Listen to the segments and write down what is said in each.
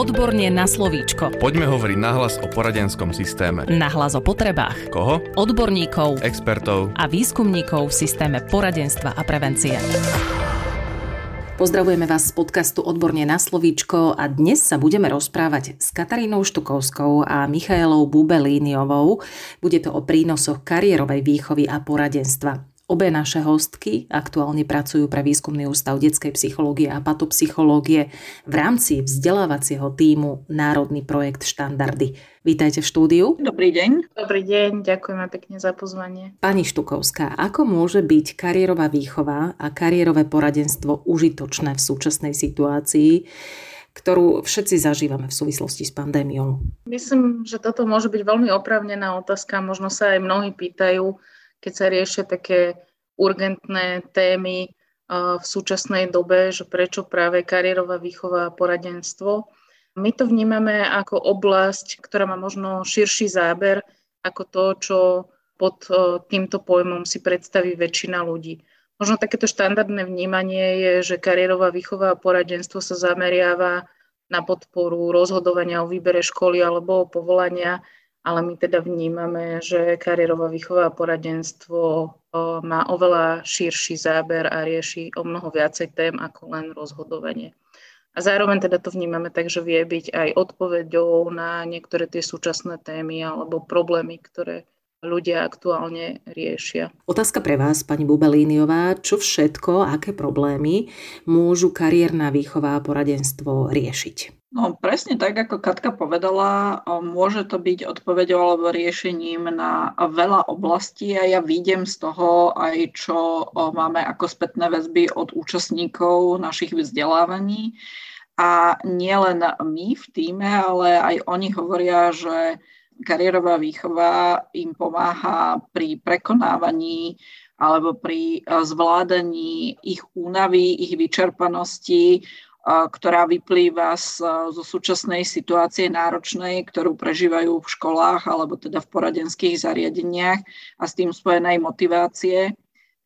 Odborne na slovíčko. Poďme hovoriť nahlas o poradenskom systéme. Nahlas o potrebách. Koho? Odborníkov. Expertov. A výskumníkov v systéme poradenstva a prevencie. Pozdravujeme vás z podcastu Odborne na slovíčko a dnes sa budeme rozprávať s Katarínou Štukovskou a Michailou Bubelíniovou. Bude to o prínosoch kariérovej výchovy a poradenstva. Obe naše hostky aktuálne pracujú pre Výskumný ústav detskej psychológie a patopsychológie v rámci vzdelávacieho týmu Národný projekt Štandardy. Vítajte v štúdiu. Dobrý deň. Dobrý deň, ďakujeme pekne za pozvanie. Pani Štukovská, ako môže byť kariérová výchova a kariérové poradenstvo užitočné v súčasnej situácii? ktorú všetci zažívame v súvislosti s pandémiou? Myslím, že toto môže byť veľmi oprávnená otázka. Možno sa aj mnohí pýtajú, keď sa riešia také urgentné témy v súčasnej dobe, že prečo práve kariérová výchova a poradenstvo. My to vnímame ako oblasť, ktorá má možno širší záber ako to, čo pod týmto pojmom si predstaví väčšina ľudí. Možno takéto štandardné vnímanie je, že kariérová výchova a poradenstvo sa zameriava na podporu rozhodovania o výbere školy alebo povolania ale my teda vnímame, že kariérová výchova a poradenstvo má oveľa širší záber a rieši o mnoho viacej tém ako len rozhodovanie. A zároveň teda to vnímame tak, že vie byť aj odpoveďou na niektoré tie súčasné témy alebo problémy, ktoré ľudia aktuálne riešia. Otázka pre vás, pani Bubelíniová. Čo všetko, aké problémy môžu kariérna výchova a poradenstvo riešiť? No presne tak, ako Katka povedala, môže to byť odpoveďou alebo riešením na veľa oblastí a ja vidím z toho aj, čo máme ako spätné väzby od účastníkov našich vzdelávaní. A nielen my v týme, ale aj oni hovoria, že kariérová výchova im pomáha pri prekonávaní alebo pri zvládaní ich únavy, ich vyčerpanosti, ktorá vyplýva z, zo súčasnej situácie náročnej, ktorú prežívajú v školách alebo teda v poradenských zariadeniach a s tým spojenej motivácie.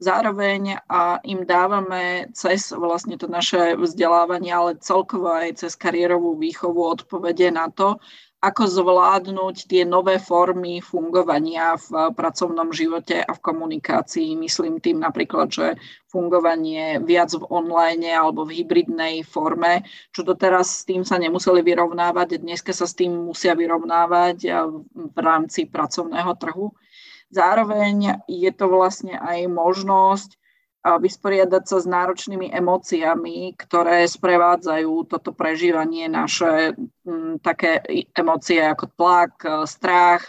Zároveň a im dávame cez vlastne to naše vzdelávanie, ale celkovo aj cez kariérovú výchovu odpovede na to, ako zvládnuť tie nové formy fungovania v pracovnom živote a v komunikácii. Myslím tým napríklad, že fungovanie viac v online alebo v hybridnej forme, čo doteraz s tým sa nemuseli vyrovnávať, dneska sa s tým musia vyrovnávať v rámci pracovného trhu. Zároveň je to vlastne aj možnosť vysporiadať sa s náročnými emóciami, ktoré sprevádzajú toto prežívanie naše m, také emócie ako tlak, e, strach,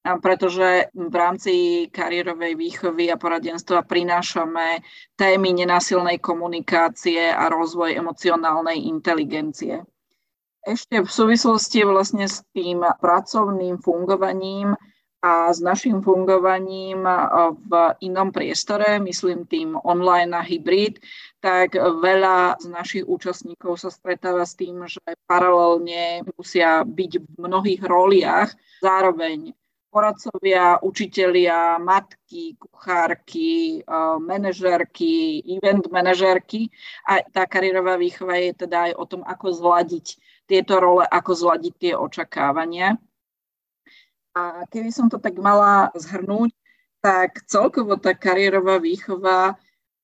pretože v rámci kariérovej výchovy a poradenstva prinášame témy nenásilnej komunikácie a rozvoj emocionálnej inteligencie. Ešte v súvislosti vlastne s tým pracovným fungovaním a s našim fungovaním v inom priestore, myslím tým online a hybrid, tak veľa z našich účastníkov sa stretáva s tým, že paralelne musia byť v mnohých roliach zároveň poradcovia, učitelia, matky, kuchárky, manažérky, event manažérky a tá kariérová výchova je teda aj o tom, ako zladiť tieto role, ako zladiť tie očakávania. A keby som to tak mala zhrnúť, tak celkovo tá kariérová výchova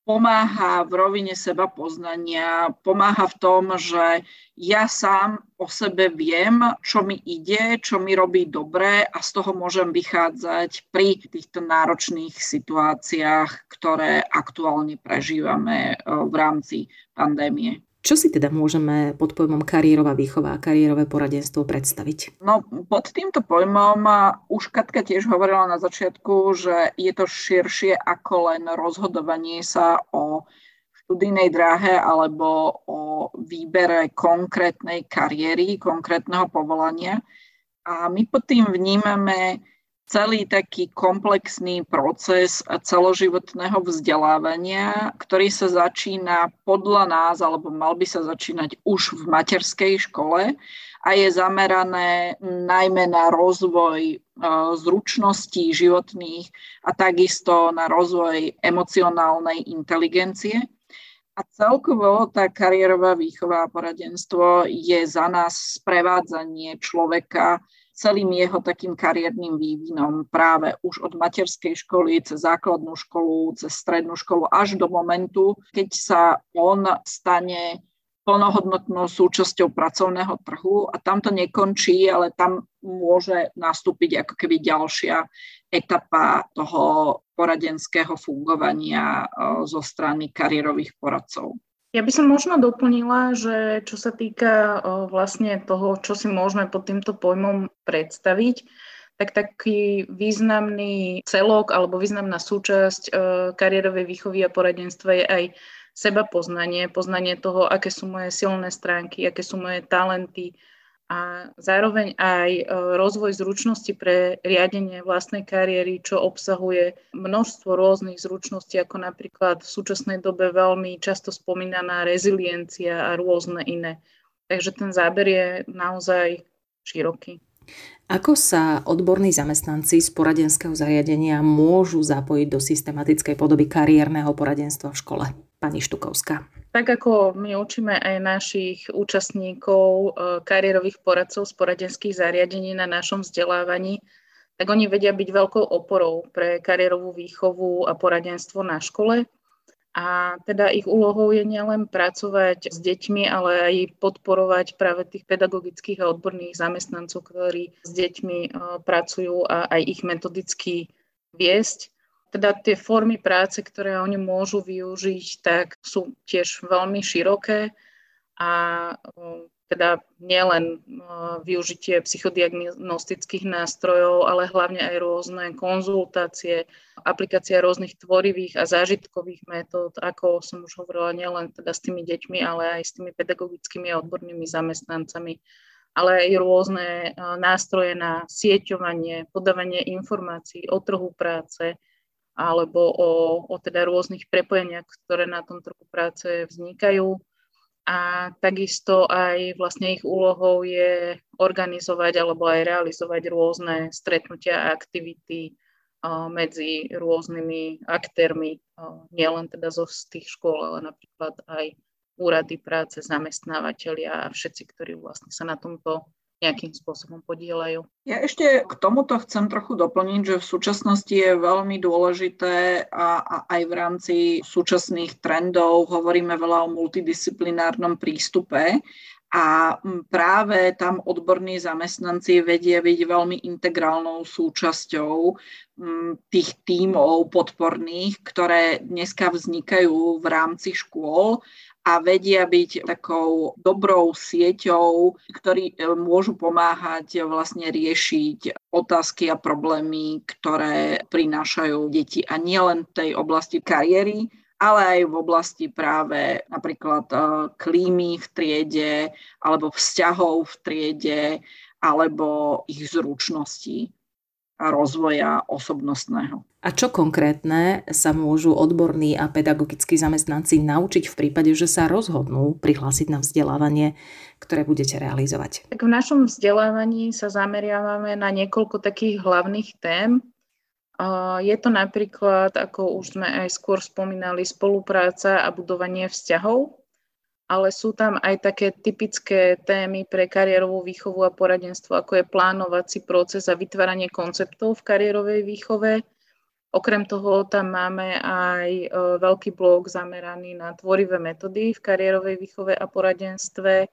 pomáha v rovine seba poznania, pomáha v tom, že ja sám o sebe viem, čo mi ide, čo mi robí dobre a z toho môžem vychádzať pri týchto náročných situáciách, ktoré aktuálne prežívame eh, v rámci pandémie. Čo si teda môžeme pod pojmom kariérová výchova a kariérové poradenstvo predstaviť? No, pod týmto pojmom už Katka tiež hovorila na začiatku, že je to širšie ako len rozhodovanie sa o študijnej dráhe alebo o výbere konkrétnej kariéry, konkrétneho povolania. A my pod tým vnímame celý taký komplexný proces celoživotného vzdelávania, ktorý sa začína podľa nás, alebo mal by sa začínať už v materskej škole a je zamerané najmä na rozvoj e, zručností životných a takisto na rozvoj emocionálnej inteligencie. A celkovo tá kariérová výchova a poradenstvo je za nás sprevádzanie človeka celým jeho takým kariérnym vývinom práve už od materskej školy cez základnú školu, cez strednú školu až do momentu, keď sa on stane plnohodnotnou súčasťou pracovného trhu a tam to nekončí, ale tam môže nastúpiť ako keby ďalšia etapa toho poradenského fungovania zo strany kariérových poradcov. Ja by som možno doplnila, že čo sa týka vlastne toho, čo si môžeme pod týmto pojmom predstaviť, tak taký významný celok alebo významná súčasť kariérovej výchovy a poradenstva je aj seba poznanie, poznanie toho, aké sú moje silné stránky, aké sú moje talenty, a zároveň aj e, rozvoj zručnosti pre riadenie vlastnej kariéry, čo obsahuje množstvo rôznych zručností, ako napríklad v súčasnej dobe veľmi často spomínaná reziliencia a rôzne iné. Takže ten záber je naozaj široký. Ako sa odborní zamestnanci z poradenského zariadenia môžu zapojiť do systematickej podoby kariérneho poradenstva v škole? Pani Štukovská. Tak ako my učíme aj našich účastníkov, eh, kariérových poradcov z poradenských zariadení na našom vzdelávaní, tak oni vedia byť veľkou oporou pre kariérovú výchovu a poradenstvo na škole. A teda ich úlohou je nielen pracovať s deťmi, ale aj podporovať práve tých pedagogických a odborných zamestnancov, ktorí s deťmi eh, pracujú a aj ich metodicky viesť teda tie formy práce, ktoré oni môžu využiť, tak sú tiež veľmi široké a teda nielen využitie psychodiagnostických nástrojov, ale hlavne aj rôzne konzultácie, aplikácia rôznych tvorivých a zážitkových metód, ako som už hovorila, nielen teda s tými deťmi, ale aj s tými pedagogickými a odbornými zamestnancami. Ale aj rôzne nástroje na sieťovanie, podávanie informácií o trhu práce, alebo o, o teda rôznych prepojeniach, ktoré na tom trhu práce vznikajú. A takisto aj vlastne ich úlohou je organizovať alebo aj realizovať rôzne stretnutia a aktivity medzi rôznymi aktérmi, nielen teda zo tých škôl, ale napríklad aj úrady práce, zamestnávateľia a všetci, ktorí vlastne sa na tomto nejakým spôsobom podielajú. Ja ešte k tomuto chcem trochu doplniť, že v súčasnosti je veľmi dôležité a, a aj v rámci súčasných trendov hovoríme veľa o multidisciplinárnom prístupe a práve tam odborní zamestnanci vedia byť veľmi integrálnou súčasťou tých tímov podporných, ktoré dneska vznikajú v rámci škôl a vedia byť takou dobrou sieťou, ktorí e, môžu pomáhať vlastne riešiť otázky a problémy, ktoré prinášajú deti. A nielen v tej oblasti kariéry, ale aj v oblasti práve napríklad e, klímy v triede alebo vzťahov v triede alebo ich zručností a rozvoja osobnostného. A čo konkrétne sa môžu odborní a pedagogickí zamestnanci naučiť v prípade, že sa rozhodnú prihlásiť na vzdelávanie, ktoré budete realizovať? Tak v našom vzdelávaní sa zameriavame na niekoľko takých hlavných tém. Je to napríklad, ako už sme aj skôr spomínali, spolupráca a budovanie vzťahov ale sú tam aj také typické témy pre kariérovú výchovu a poradenstvo, ako je plánovací proces a vytváranie konceptov v kariérovej výchove. Okrem toho tam máme aj e, veľký blok zameraný na tvorivé metódy v kariérovej výchove a poradenstve.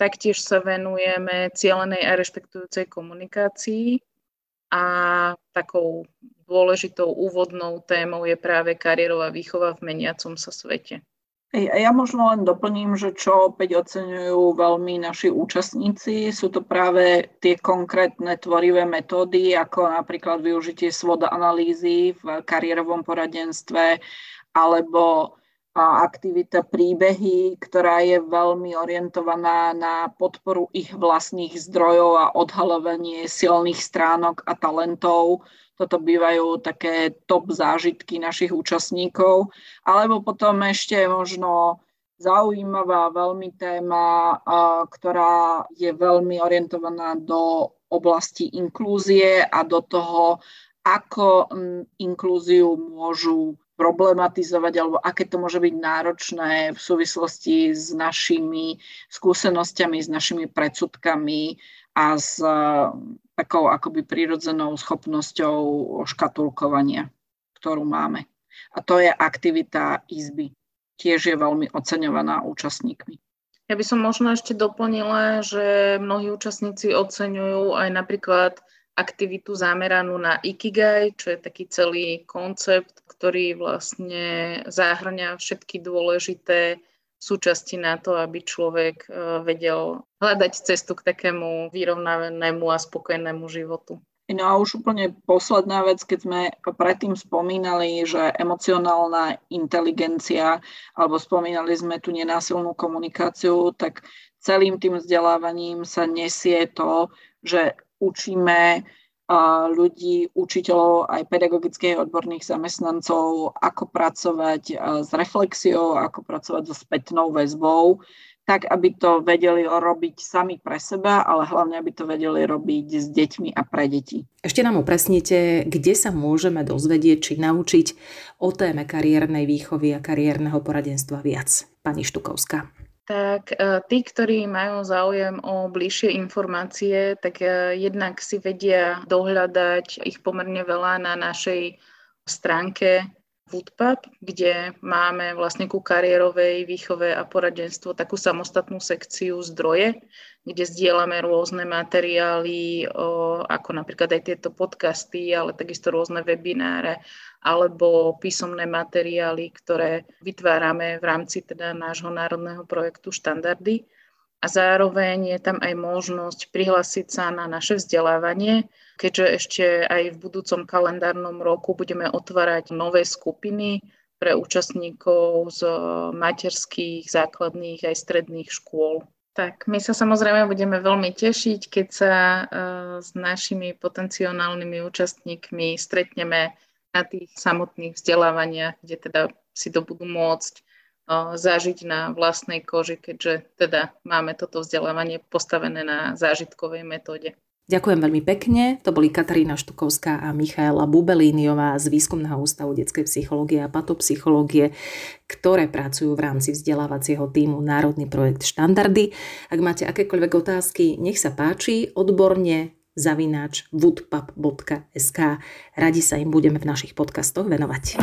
Taktiež sa venujeme cielenej a rešpektujúcej komunikácii a takou dôležitou úvodnou témou je práve kariérová výchova v meniacom sa svete. Ja možno len doplním, že čo opäť oceňujú veľmi naši účastníci, sú to práve tie konkrétne tvorivé metódy, ako napríklad využitie svoda analýzy v kariérovom poradenstve alebo aktivita príbehy, ktorá je veľmi orientovaná na podporu ich vlastných zdrojov a odhalovanie silných stránok a talentov toto bývajú také top zážitky našich účastníkov. Alebo potom ešte možno zaujímavá veľmi téma, ktorá je veľmi orientovaná do oblasti inklúzie a do toho, ako inklúziu môžu problematizovať alebo aké to môže byť náročné v súvislosti s našimi skúsenosťami, s našimi predsudkami a s takou akoby prírodzenou schopnosťou škatulkovania, ktorú máme. A to je aktivita izby. Tiež je veľmi oceňovaná účastníkmi. Ja by som možno ešte doplnila, že mnohí účastníci oceňujú aj napríklad aktivitu zameranú na Ikigai, čo je taký celý koncept, ktorý vlastne zahrňa všetky dôležité súčasti na to, aby človek e, vedel hľadať cestu k takému vyrovnanému a spokojnému životu. No a už úplne posledná vec, keď sme predtým spomínali, že emocionálna inteligencia, alebo spomínali sme tu nenásilnú komunikáciu, tak celým tým vzdelávaním sa nesie to, že učíme ľudí, učiteľov, aj pedagogických odborných zamestnancov, ako pracovať s reflexiou, ako pracovať so spätnou väzbou, tak aby to vedeli robiť sami pre seba, ale hlavne aby to vedeli robiť s deťmi a pre deti. Ešte nám upresnite, kde sa môžeme dozvedieť či naučiť o téme kariérnej výchovy a kariérneho poradenstva viac. Pani Štukovská. Tak e, tí, ktorí majú záujem o bližšie informácie, tak e, jednak si vedia dohľadať ich pomerne veľa na našej stránke Woodpub, kde máme vlastne ku kariérovej výchove a poradenstvo takú samostatnú sekciu zdroje, kde zdieľame rôzne materiály, ako napríklad aj tieto podcasty, ale takisto rôzne webináre alebo písomné materiály, ktoré vytvárame v rámci teda nášho národného projektu Štandardy a zároveň je tam aj možnosť prihlásiť sa na naše vzdelávanie, keďže ešte aj v budúcom kalendárnom roku budeme otvárať nové skupiny pre účastníkov z materských, základných aj stredných škôl. Tak my sa samozrejme budeme veľmi tešiť, keď sa uh, s našimi potenciálnymi účastníkmi stretneme na tých samotných vzdelávaniach, kde teda si to budú môcť zažiť na vlastnej koži, keďže teda máme toto vzdelávanie postavené na zážitkovej metóde. Ďakujem veľmi pekne. To boli Katarína Štukovská a Michaela Bubelíniová z Výskumného ústavu detskej psychológie a patopsychológie, ktoré pracujú v rámci vzdelávacieho týmu Národný projekt Štandardy. Ak máte akékoľvek otázky, nech sa páči, odborne zavináč woodpub.sk. Radi sa im budeme v našich podcastoch venovať.